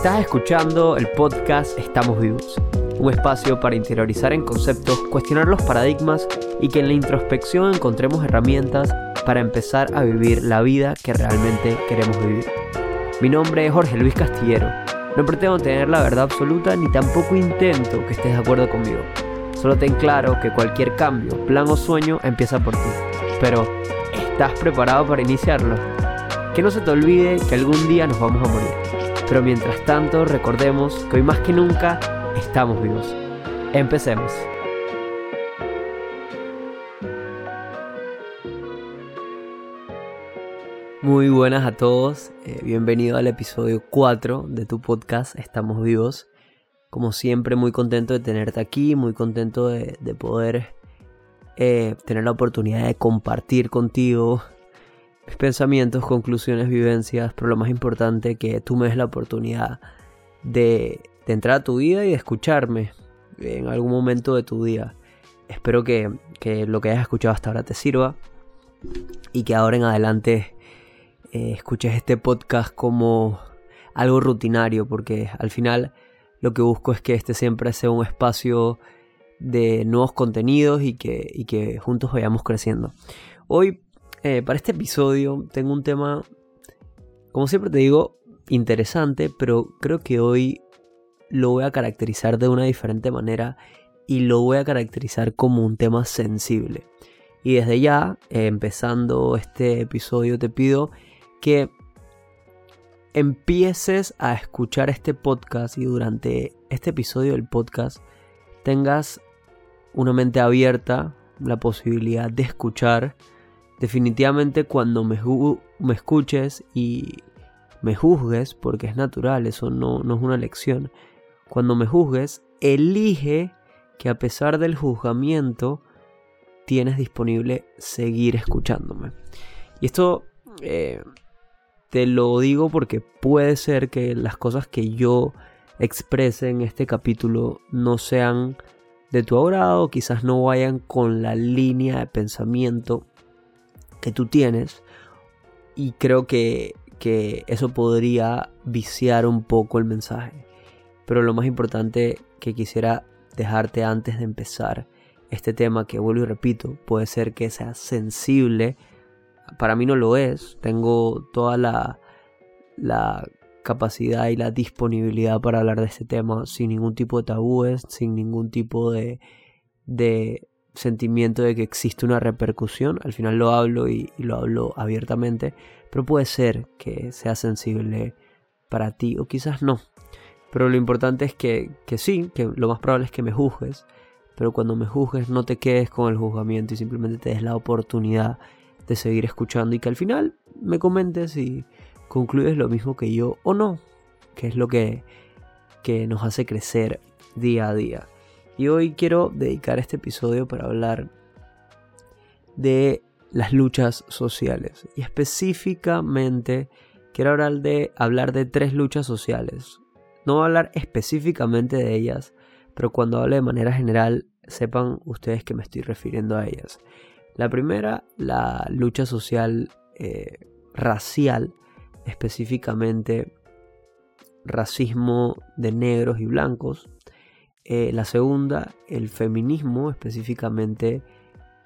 Estás escuchando el podcast Estamos Vivos, un espacio para interiorizar en conceptos, cuestionar los paradigmas y que en la introspección encontremos herramientas para empezar a vivir la vida que realmente queremos vivir. Mi nombre es Jorge Luis Castillero. No pretendo tener la verdad absoluta ni tampoco intento que estés de acuerdo conmigo. Solo ten claro que cualquier cambio, plan o sueño empieza por ti. Pero, ¿estás preparado para iniciarlo? Que no se te olvide que algún día nos vamos a morir. Pero mientras tanto, recordemos que hoy más que nunca estamos vivos. Empecemos. Muy buenas a todos, eh, bienvenido al episodio 4 de tu podcast Estamos vivos. Como siempre, muy contento de tenerte aquí, muy contento de, poder eh, tener la oportunidad de compartir contigo mis pensamientos, conclusiones, vivencias, pero lo más importante que tú me des la oportunidad de, entrar a tu vida y de escucharme en algún momento de tu día. Espero que, lo que hayas escuchado hasta ahora te sirva y que ahora en adelante eh, escuches este podcast como algo rutinario, porque al final lo que busco es que este siempre sea un espacio de nuevos contenidos y que, y que juntos vayamos creciendo. Hoy, eh, para este episodio, tengo un tema, como siempre te digo, interesante, pero creo que hoy lo voy a caracterizar de una diferente manera y lo voy a caracterizar como un tema sensible. Y desde ya, eh, empezando este episodio, te pido que empieces a escuchar este podcast y durante este episodio del podcast tengas una mente abierta, la posibilidad de escuchar. Definitivamente cuando me, escuches y me juzgues, porque es natural, eso no, no es una lección, cuando me juzgues, elige que a pesar del juzgamiento tienes disponible seguir escuchándome. Y esto eh, te lo digo porque puede ser que las cosas que yo exprese en este capítulo no sean de tu agrado, quizás no vayan con la línea de pensamiento que tú tienes. Y creo que, que eso podría viciar un poco el mensaje. Pero lo más importante que quisiera dejarte antes de empezar este tema, que vuelvo y repito, puede ser que sea sensible para mí no lo es. Tengo toda la, la capacidad y la disponibilidad para hablar de este tema sin ningún tipo de tabúes, sin ningún tipo de, de sentimiento de que existe una repercusión. Al final lo hablo y, lo hablo abiertamente, pero puede ser que sea sensible para ti o quizás no. Pero lo importante es que, que sí, que lo más probable es que me juzgues, pero cuando me juzgues no te quedes con el juzgamiento y simplemente te des la oportunidad de seguir escuchando y que al final me comentes si concluyes lo mismo que yo o no, que es lo que, que nos hace crecer día a día. Y hoy quiero dedicar este episodio para hablar de las luchas sociales. Y específicamente quiero hablar de, hablar de tres luchas sociales. No voy a hablar específicamente de ellas, pero cuando hable de manera general, sepan ustedes que me estoy refiriendo a ellas. La primera, la lucha social eh, racial, específicamente racismo de negros y blancos. Eh, la segunda, el feminismo, específicamente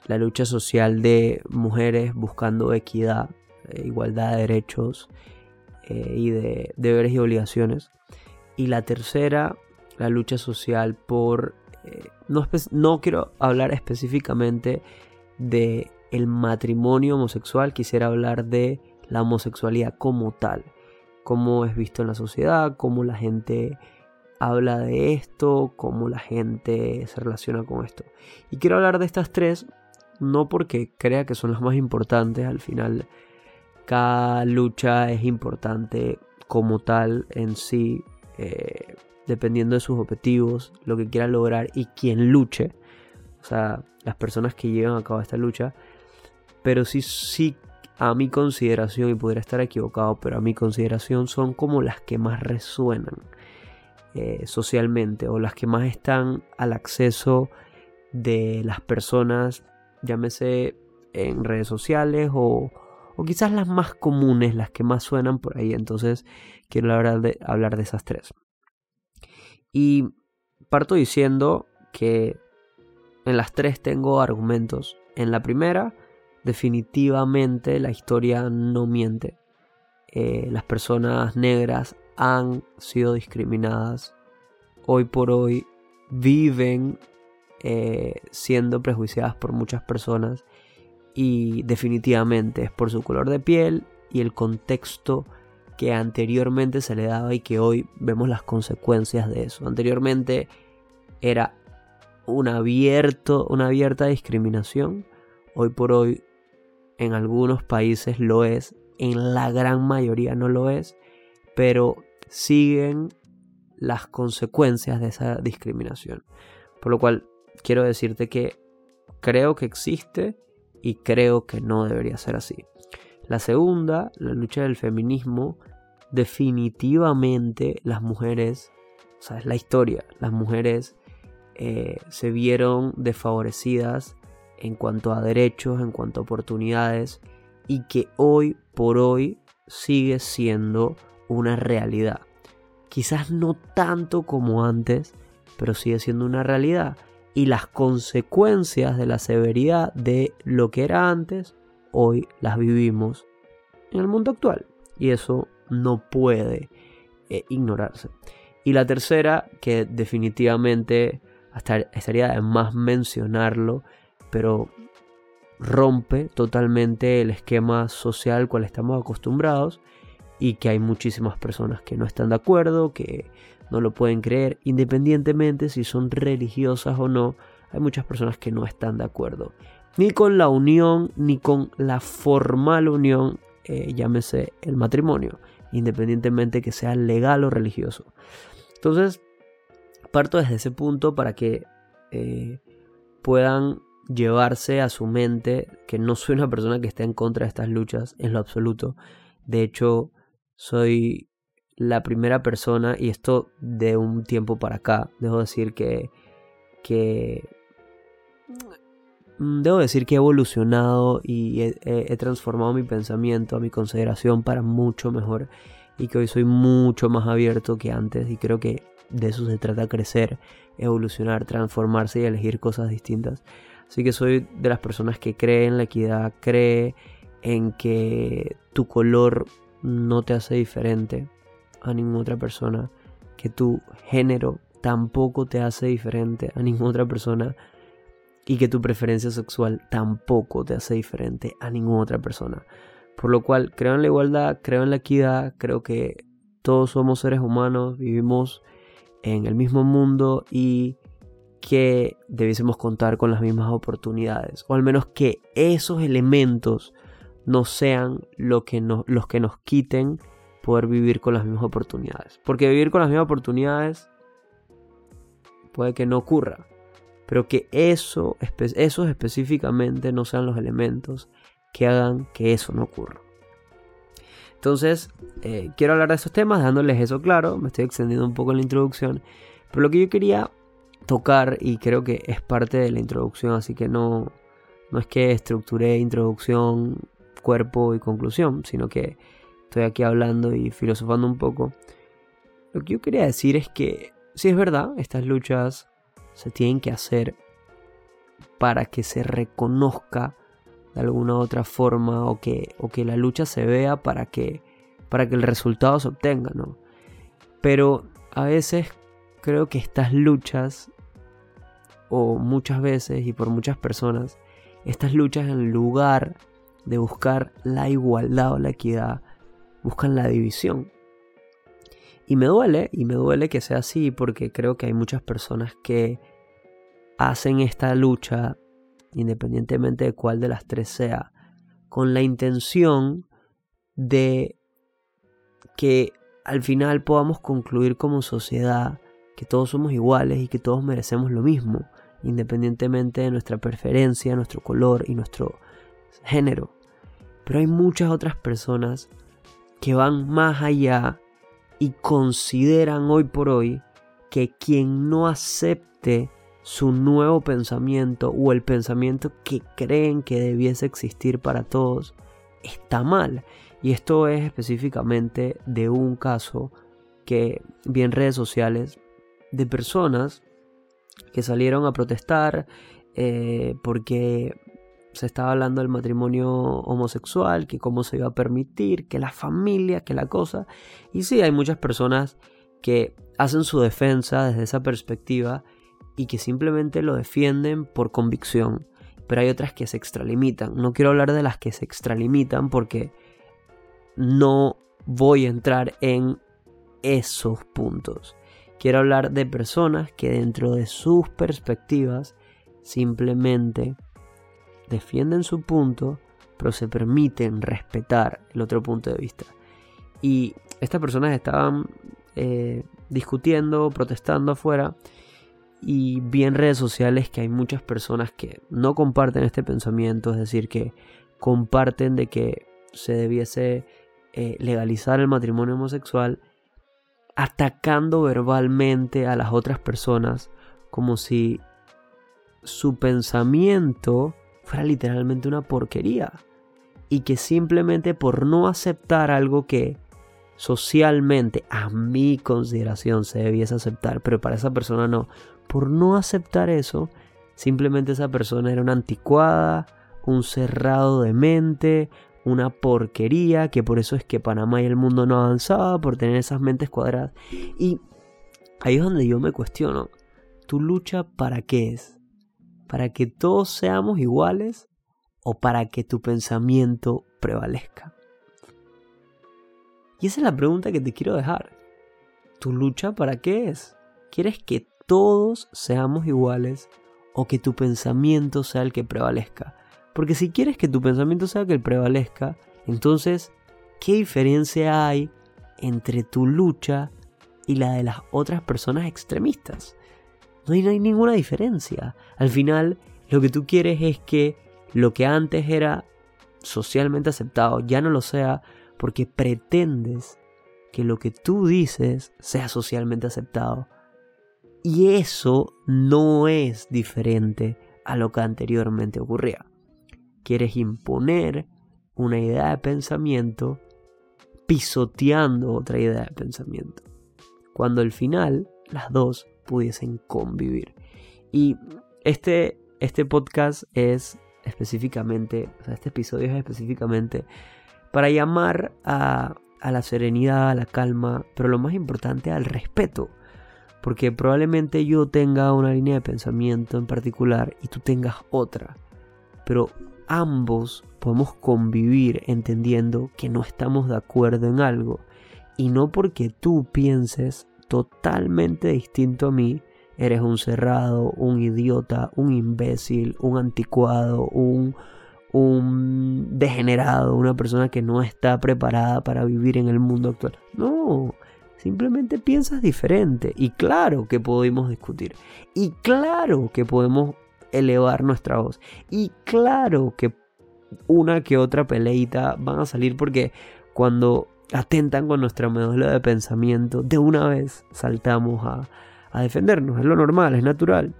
la lucha social de mujeres buscando equidad, eh, igualdad de derechos y de deberes y obligaciones. Y la tercera, la lucha social por... no, no quiero hablar específicamente de el matrimonio homosexual, quisiera hablar de la homosexualidad como tal, cómo es visto en la sociedad, cómo la gente habla de esto, cómo la gente se relaciona con esto. Y quiero hablar de estas tres, no porque crea que son las más importantes, al final cada lucha es importante como tal en sí, eh, dependiendo de sus objetivos, lo que quiera lograr y quien luche. O sea, las personas que llevan a cabo esta lucha, pero sí, sí, a mi consideración, y podría estar equivocado, pero a mi consideración son como las que más resuenan eh, socialmente o las que más están al acceso de las personas, llámese en redes sociales o, o quizás las más comunes, las que más suenan por ahí. Entonces quiero hablar de, hablar de esas tres. Y parto diciendo que en las tres tengo argumentos. En la primera, definitivamente la historia no miente. Eh, las personas negras han sido discriminadas. Hoy por hoy viven eh, siendo prejuiciadas por muchas personas y definitivamente es por su color de piel y el contexto que anteriormente se le daba y que hoy vemos las consecuencias de eso. Anteriormente era un abierto, una abierta discriminación. Hoy por hoy en algunos países lo es, en la gran mayoría no lo es, pero siguen las consecuencias de esa discriminación. Por lo cual quiero decirte que creo que existe y creo que no debería ser así. La segunda, la lucha del feminismo, definitivamente las mujeres, o sea, es la historia, las mujeres eh, se vieron desfavorecidas en cuanto a derechos, en cuanto a oportunidades y que hoy por hoy sigue siendo una realidad. Quizás no tanto como antes, pero sigue siendo una realidad y las consecuencias de la severidad de lo que era antes, hoy las vivimos en el mundo actual. Y eso no puede eh, ignorarse. Y la tercera, que definitivamente hasta estaría de más mencionarlo, pero rompe totalmente el esquema social al cual estamos acostumbrados y que hay muchísimas personas que no están de acuerdo, que no lo pueden creer, independientemente si son religiosas o no, hay muchas personas que no están de acuerdo. Ni con la unión, ni con la formal unión, eh, llámese el matrimonio, independientemente que sea legal o religioso. Entonces, parto desde ese punto para que eh, puedan llevarse a su mente que no soy una persona que esté en contra de estas luchas en lo absoluto. De hecho, soy la primera persona, y esto de un tiempo para acá, debo decir que, que mm, debo decir que he evolucionado y he, transformado mi pensamiento, mi consideración para mucho mejor y que hoy soy mucho más abierto que antes y creo que de eso se trata crecer, evolucionar, transformarse y elegir cosas distintas. Así que soy de las personas que cree en la equidad, cree en que tu color no te hace diferente, a ninguna otra persona, que tu género tampoco te hace diferente a ninguna otra persona y que tu preferencia sexual tampoco te hace diferente a ninguna otra persona. Por lo cual creo en la igualdad, creo en la equidad, creo que todos somos seres humanos, vivimos en el mismo mundo y que debiésemos contar con las mismas oportunidades, o al menos que esos elementos no sean lo que los que nos quiten poder vivir con las mismas oportunidades. Porque vivir con las mismas oportunidades puede que no ocurra, pero que eso, esos específicamente no sean los elementos que hagan que eso no ocurra. Entonces, eh, quiero hablar de esos temas dándoles eso claro, me estoy extendiendo un poco en la introducción, pero lo que yo quería tocar y creo que es parte de la introducción, así que no, no es que estructuré introducción, cuerpo y conclusión, sino que estoy aquí hablando y filosofando un poco. Lo que yo quería decir es que, si es verdad, estas luchas se tienen que hacer para que se reconozca de alguna otra forma o que, o que la lucha se vea para que, para que el resultado se obtenga, ¿no? Pero a veces creo que estas luchas, o muchas veces y por muchas personas, estas luchas en lugar de buscar la igualdad o la equidad, buscan la división. Y me duele, y me duele que sea así porque creo que hay muchas personas que hacen esta lucha, independientemente de cuál de las tres sea, con la intención de que al final podamos concluir como sociedad que todos somos iguales y que todos merecemos lo mismo, independientemente de nuestra preferencia, nuestro color y nuestro género. Pero hay muchas otras personas que van más allá y consideran hoy por hoy que quien no acepte su nuevo pensamiento o el pensamiento que creen que debiese existir para todos está mal. Y esto es específicamente de un caso que vi en redes sociales de personas que salieron a protestar eh, porque se estaba hablando del matrimonio homosexual, que cómo se iba a permitir, que la familia, que la cosa. Y sí, hay muchas personas que hacen su defensa desde esa perspectiva y que simplemente lo defienden por convicción. Pero hay otras que se extralimitan. No quiero hablar de las que se extralimitan porque no voy a entrar en esos puntos. Quiero hablar de personas que dentro de sus perspectivas simplemente defienden su punto, pero se permiten respetar el otro punto de vista. Y estas personas estaban eh, discutiendo, protestando afuera, y vi en redes sociales que hay muchas personas que no comparten este pensamiento, es decir, que comparten de que se debiese eh, legalizar el matrimonio homosexual, atacando verbalmente a las otras personas como si su pensamiento fuera literalmente una porquería y que simplemente por no aceptar algo que socialmente a mi consideración se debiese aceptar, pero para esa persona no, por no aceptar eso, simplemente esa persona era una anticuada, un cerrado de mente, una porquería, que por eso es que Panamá y el mundo no avanzaba, por tener esas mentes cuadradas. Y ahí es donde yo me cuestiono, ¿tu lucha para qué es? ¿Para que todos seamos iguales o para que tu pensamiento prevalezca? Y esa es la pregunta que te quiero dejar. ¿Tu lucha para qué es? ¿Quieres que todos seamos iguales o que tu pensamiento sea el que prevalezca? Porque si quieres que tu pensamiento sea el que prevalezca, entonces, ¿qué diferencia hay entre tu lucha y la de las otras personas extremistas? No hay, ninguna diferencia. Al final, lo que tú quieres es que lo que antes era socialmente aceptado ya no lo sea porque pretendes que lo que tú dices sea socialmente aceptado. Y eso no es diferente a lo que anteriormente ocurría. Quieres imponer una idea de pensamiento pisoteando otra idea de pensamiento. Cuando al final las dos pudiesen convivir. Y este, este podcast es específicamente, o sea, este episodio es específicamente para llamar a, a la serenidad, a la calma, pero lo más importante al respeto. Porque probablemente yo tenga una línea de pensamiento en particular y tú tengas otra. Pero ambos podemos convivir entendiendo que no estamos de acuerdo en algo. Y no porque tú pienses totalmente distinto a mí, eres un cerrado, un idiota, un imbécil, un anticuado, un, un degenerado, una persona que no está preparada para vivir en el mundo actual. No, simplemente piensas diferente. Y claro que podemos discutir. Y claro que podemos elevar nuestra voz. Y claro que una que otra peleita van a salir porque cuando atentan con nuestra modelo de pensamiento, de una vez saltamos a, a defendernos. Es lo normal, es natural.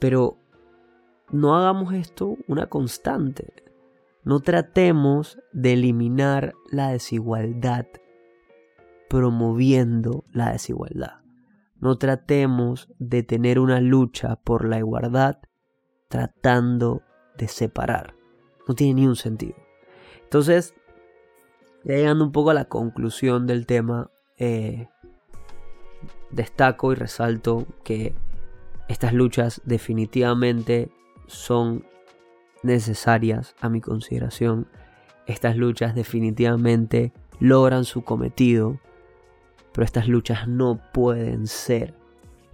Pero no hagamos esto una constante. No tratemos de eliminar la desigualdad promoviendo la desigualdad. No tratemos de tener una lucha por la igualdad tratando de separar. No tiene ni un sentido. Entonces, llegando un poco a la conclusión del tema, eh, destaco y resalto que estas luchas definitivamente son necesarias a mi consideración. Estas luchas definitivamente logran su cometido, pero estas luchas no pueden ser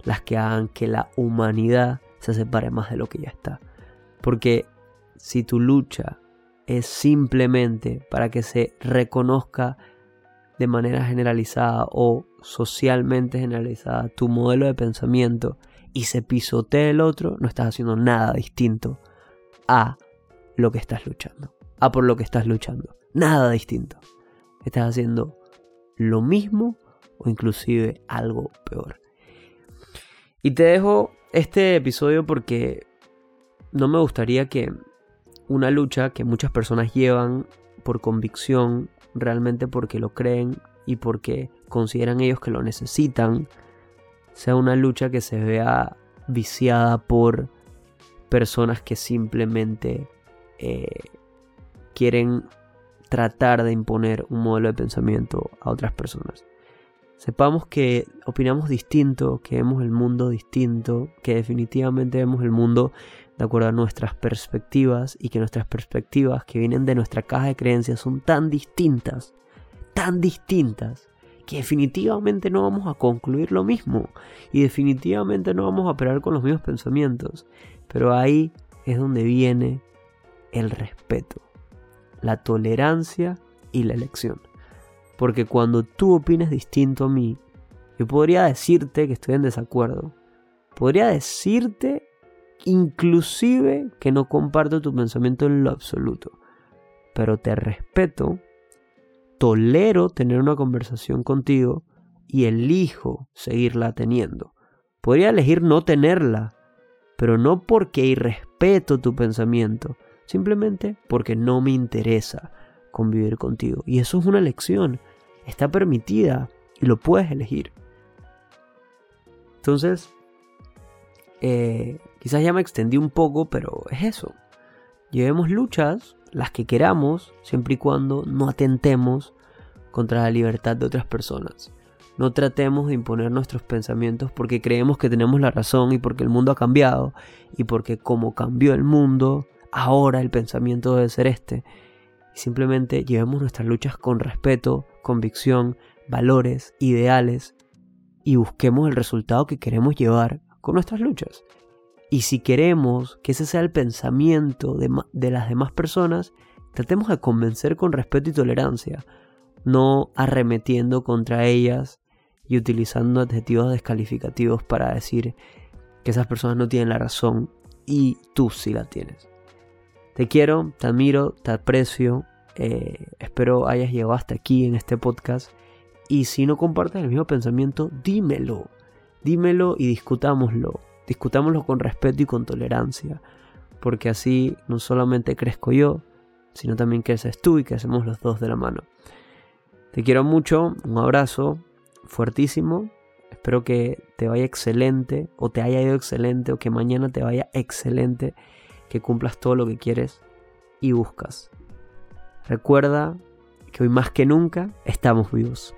las que hagan que la humanidad se separe más de lo que ya está. Porque si tu lucha es simplemente para que se reconozca de manera generalizada o socialmente generalizada tu modelo de pensamiento y se pisotee el otro, no estás haciendo nada distinto a lo que estás luchando, a por lo que estás luchando. Nada distinto. Estás haciendo lo mismo o inclusive algo peor. Y te dejo este episodio porque no me gustaría que una lucha que muchas personas llevan por convicción, realmente porque lo creen y porque consideran ellos que lo necesitan, sea una lucha que se vea viciada por personas que simplemente eh, quieren tratar de imponer un modelo de pensamiento a otras personas. Sepamos que opinamos distinto, que vemos el mundo distinto, que definitivamente vemos el mundo de acuerdo a nuestras perspectivas y que nuestras perspectivas que vienen de nuestra caja de creencias son tan distintas, tan distintas, que definitivamente no vamos a concluir lo mismo y definitivamente no vamos a operar con los mismos pensamientos. Pero ahí es donde viene el respeto, la tolerancia y la elección. Porque cuando tú opinas distinto a mí, yo podría decirte que estoy en desacuerdo. Podría decirte inclusive que no comparto tu pensamiento en lo absoluto. Pero te respeto, tolero tener una conversación contigo y elijo seguirla teniendo. Podría elegir no tenerla, pero no porque irrespeto tu pensamiento, simplemente porque no me interesa convivir contigo. Y eso es una elección, está permitida y lo puedes elegir. Entonces, eh, quizás ya me extendí un poco, pero es eso. Llevemos luchas, las que queramos, siempre y cuando no atentemos contra la libertad de otras personas. No tratemos de imponer nuestros pensamientos porque creemos que tenemos la razón y porque el mundo ha cambiado y porque como cambió el mundo, ahora el pensamiento debe ser este. Simplemente llevemos nuestras luchas con respeto, convicción, valores, ideales y busquemos el resultado que queremos llevar con nuestras luchas. Y si queremos que ese sea el pensamiento de, las demás personas, tratemos de convencer con respeto y tolerancia, no arremetiendo contra ellas y utilizando adjetivos descalificativos para decir que esas personas no tienen la razón y tú sí la tienes. Te quiero, te admiro, te aprecio. Eh, espero hayas llegado hasta aquí en este podcast. Y si no compartes el mismo pensamiento, dímelo. Dímelo y discutámoslo. Discutámoslo con respeto y con tolerancia. Porque así no solamente crezco yo, sino también creces tú y que hacemos los dos de la mano. Te quiero mucho, un abrazo fuertísimo. Espero que te vaya excelente o te haya ido excelente o que mañana te vaya excelente, que cumplas todo lo que quieres y buscas. Recuerda que hoy más que nunca estamos vivos.